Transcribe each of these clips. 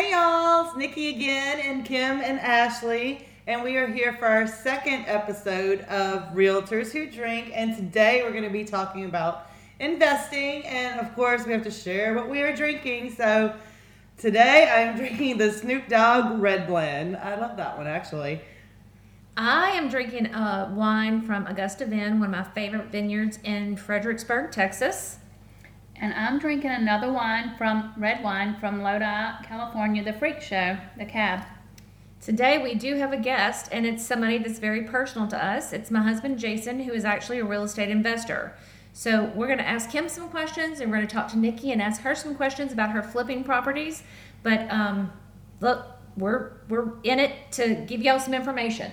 Hey y'all, it's Nikki again and Kim and Ashley, and we are here for our second episode of Realtors Who Drink. And today we're going to be talking about investing, and of course, we have to share what we are drinking. So today I'm drinking the Snoop Dogg Red Blend. I love that one actually. I am drinking a wine from Augusta Vin, one of my favorite vineyards in Fredericksburg, Texas. And I'm drinking another wine from red wine from Lodi, California, the Freak Show, the cab. Today we do have a guest, and it's somebody that's very personal to us. It's my husband Jason, who is actually a real estate investor. So we're going to ask him some questions, and we're going to talk to Nikki and ask her some questions about her flipping properties. But um, look, we're we're in it to give y'all some information.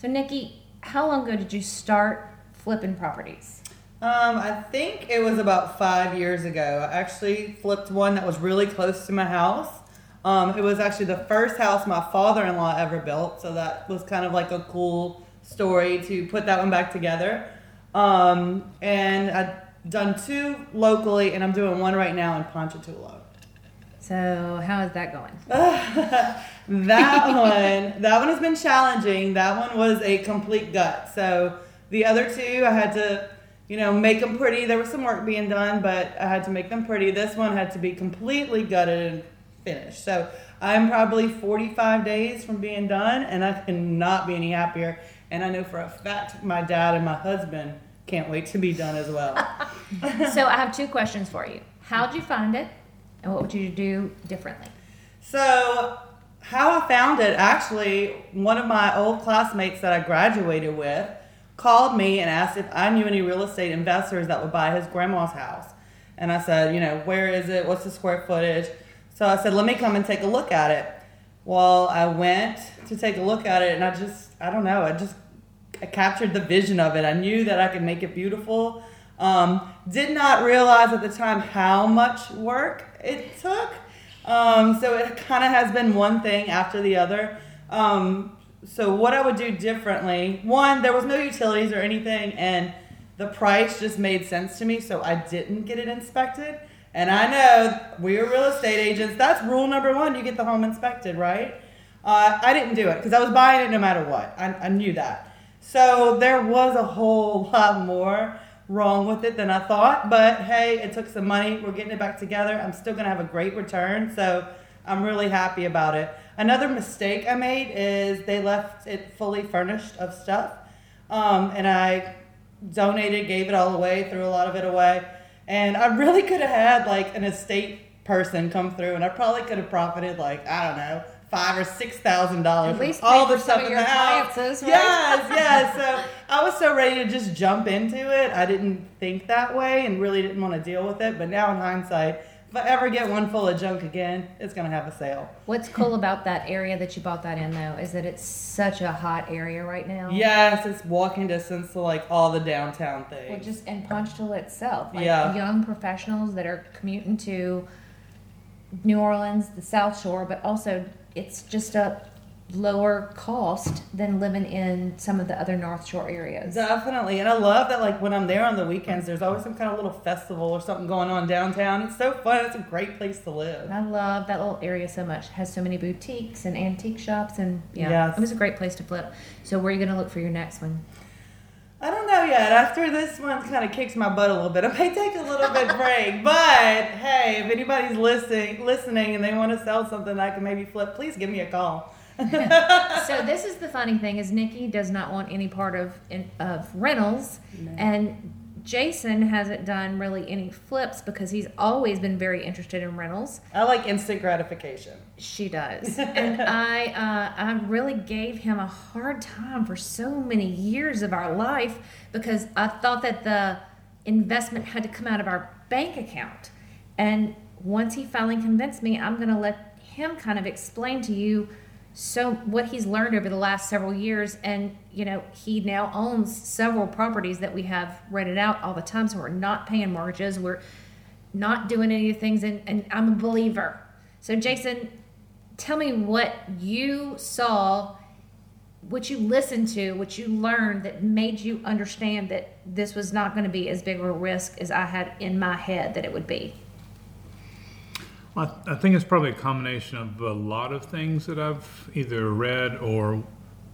So Nikki, how long ago did you start flipping properties? Um, I think it was about five years ago. I actually flipped one that was really close to my house. Um, it was actually the first house my father in law ever built, so that was kind of like a cool story to put that one back together. Um, and I've done two locally, and I'm doing one right now in Ponchatoula. So how is that going? that one, that one has been challenging. That one was a complete gut. So the other two, I had to you know, make them pretty. There was some work being done, but I had to make them pretty. This one had to be completely gutted and finished. So I'm probably 45 days from being done, and I cannot be any happier. And I know for a fact my dad and my husband can't wait to be done as well. so I have two questions for you. How'd you find it, and what would you do differently? So how I found it, actually, one of my old classmates that I graduated with called me and asked if I knew any real estate investors that would buy his grandma's house. And I said, you know, where is it? What's the square footage? So I said, let me come and take a look at it. Well, I went to take a look at it and I just, I don't know, I just I captured the vision of it. I knew that I could make it beautiful. Um, did not realize at the time how much work it took. Um, so it kind of has been one thing after the other. Um, so what I would do differently, one, there was no utilities or anything, and the price just made sense to me, so I didn't get it inspected. And I know we are real estate agents. That's rule number one. You get the home inspected, right? Uh, I didn't do it because I was buying it no matter what. I, I knew that. So there was a whole lot more wrong with it than I thought. But hey, it took some money. We're getting it back together. I'm still going to have a great return. So I'm really happy about it. Another mistake I made is they left it fully furnished of stuff. Um, and I donated, gave it all away, threw a lot of it away. And I really could have had like an estate person come through and I probably could have profited like, I don't know, five or six thousand dollars all the stuff in the house. Right? Yes, yes. So I was so ready to just jump into it. I didn't think that way and really didn't want to deal with it. But now in hindsight, if I ever get one full of junk again, it's gonna have a sale. What's cool about that area that you bought that in though is that it's such a hot area right now. Yes, it's walking distance to like all the downtown things. Well, just in Ponchatoula itself, like yeah. young professionals that are commuting to New Orleans, the South Shore, but also it's just a lower cost than living in some of the other North Shore areas. Definitely. And I love that like when I'm there on the weekends there's always some kind of little festival or something going on downtown. It's so fun. It's a great place to live. I love that little area so much. It has so many boutiques and antique shops and yeah. Yes. It was a great place to flip. So where are you gonna look for your next one? I don't know yet. After this one kind of kicks my butt a little bit, I may take a little bit break. But hey, if anybody's listening, listening, and they want to sell something I can maybe flip, please give me a call. so this is the funny thing is Nikki does not want any part of of rentals, no. and Jason hasn't done really any flips because he's always been very interested in rentals. I like instant gratification. She does, and I uh, I really gave him a hard time for so many years of our life because I thought that the investment had to come out of our bank account, and once he finally convinced me, I'm going to let him kind of explain to you so what he's learned over the last several years and you know he now owns several properties that we have rented out all the time so we're not paying mortgages we're not doing any of things and, and i'm a believer. So jason tell me what you saw what you listened to what you learned that made you understand that this was not going to be as big of a risk as i had in my head that it would be I, I think it's probably a combination of a lot of things that I've either read or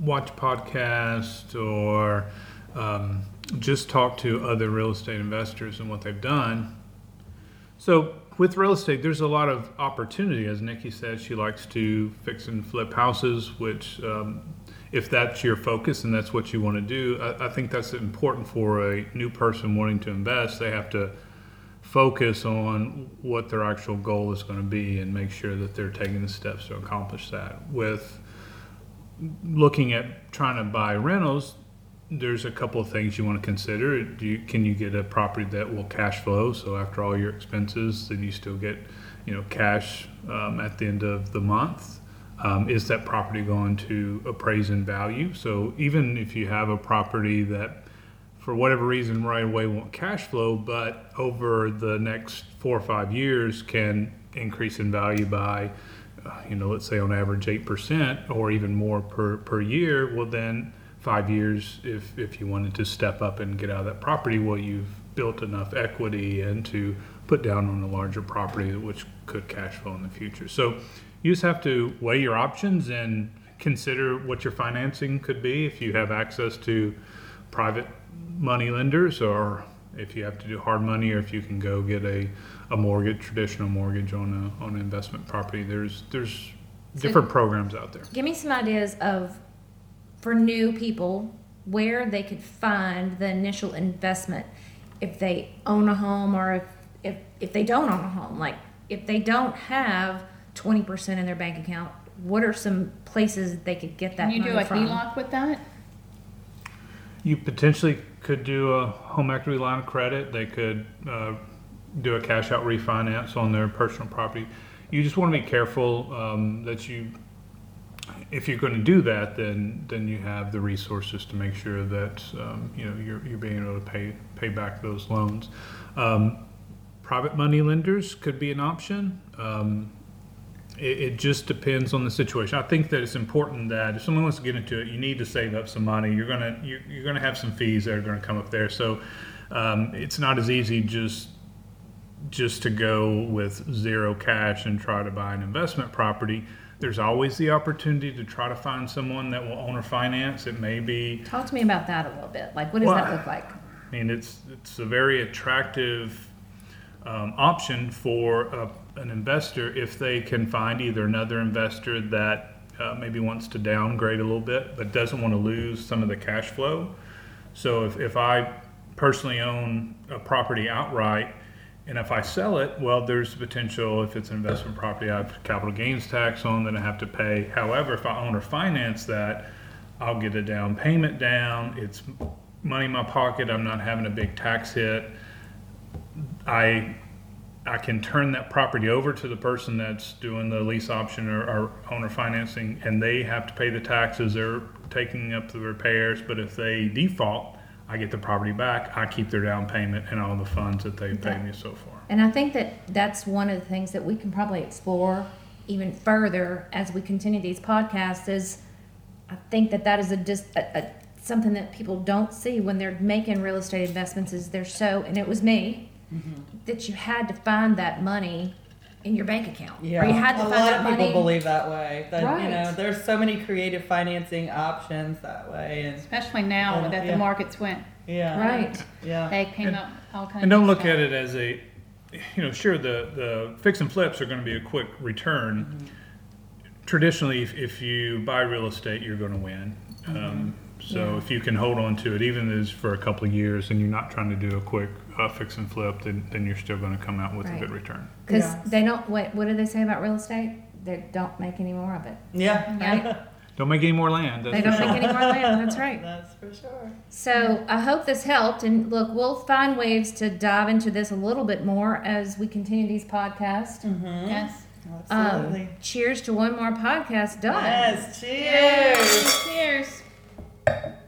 watched podcasts or um, just talked to other real estate investors and what they've done. So with real estate, there's a lot of opportunity. As Nikki said, she likes to fix and flip houses, which um, if that's your focus and that's what you want to do, I, I think that's important for a new person wanting to invest. They have to focus on what their actual goal is going to be and make sure that they're taking the steps to accomplish that. With looking at trying to buy rentals, there's a couple of things you want to consider. You, can you get a property that will cash flow? So after all your expenses, then you still get, you know, cash um, at the end of the month. Um, is that property going to appraise in value? So even if you have a property that, for whatever reason, right away won't cash flow, but over the next four or five years can increase in value by, uh, you know, let's say on average eight percent or even more per per year. Well, then five years, if, if you wanted to step up and get out of that property, well, you've built enough equity and to put down on a larger property, which could cash flow in the future. So you just have to weigh your options and consider what your financing could be if you have access to private money lenders or if you have to do hard money or if you can go get a, a mortgage, traditional mortgage on a, on an investment property. There's, there's different programs out there. Give me some ideas of for new people where they could find the initial investment if they own a home or if, if, if they don't own a home. Like if they don't have 20% in their bank account, what are some places they could get that Can you do money a from? HELOC with that? You potentially could do a home equity line of credit. They could uh, do a cash out refinance on their personal property. You just want to be careful um, that you, if you're going to do that, then then you have the resources to make sure that um, you know you're, you're being able to pay pay back those loans. Um, private money lenders could be an option. It, it just depends on the situation. I think that it's important that if someone wants to get into it, you need to save up some money. You're gonna you're, you're gonna have some fees that are gonna come up there. So um, it's not as easy just just to go with zero cash and try to buy an investment property. There's always the opportunity to try to find someone that will owner finance. It may be Talk to me about that a little bit. Like, what does Well, that look like? I mean, it's it's a very attractive um, option for a, an investor if they can find either another investor that uh, maybe wants to downgrade a little bit but doesn't want to lose some of the cash flow. So if, if I personally own a property outright and if I sell it, well, there's potential if it's an investment property, I have capital gains tax on that I have to pay. However, if I owner finance that, I'll get a down payment down. It's money in my pocket. I'm not having a big tax hit. I I can turn that property over to the person that's doing the lease option or, or owner financing, and they have to pay the taxes. They're taking up the repairs, but if they default, I get the property back. I keep their down payment and all the funds that they've paid me so far. And I think that that's one of the things that we can probably explore even further as we continue these podcasts. Is I think that that is a just a, a, something that people don't see when they're making real estate investments. Is they're so and it was me Mm-hmm. that you had to find that money in your bank account. Yeah, Or you had to a find lot that of people money. believe that way. That you Right. know, there's so many creative financing options that way, and Especially now Yeah, that yeah. the markets went, yeah, Right. yeah, they came up all kinds And don't of look stuff. at it as a, you know, sure the the fix and flips are going to be a quick return. Mm-hmm. Traditionally, if, if you buy real estate, you're going to win. Mm-hmm. Um, so Yeah. if you can hold on to it, even if it's for a couple of years, and you're not trying to do a quick uh, fix and flip, then, then you're still going to come out with Right. a good return. Because Yeah. they don't. What, what do they say about real estate? They don't make any more of it. yeah. Right? Don't make any more land. That's they don't sure. make any more land. That's right. That's for sure. So I hope this helped. And look, we'll find ways to dive into this a little bit more as we continue these podcasts. Mm-hmm. Yes. Um, Absolutely. cheers to one more podcast done. yes. Cheers. Cheers you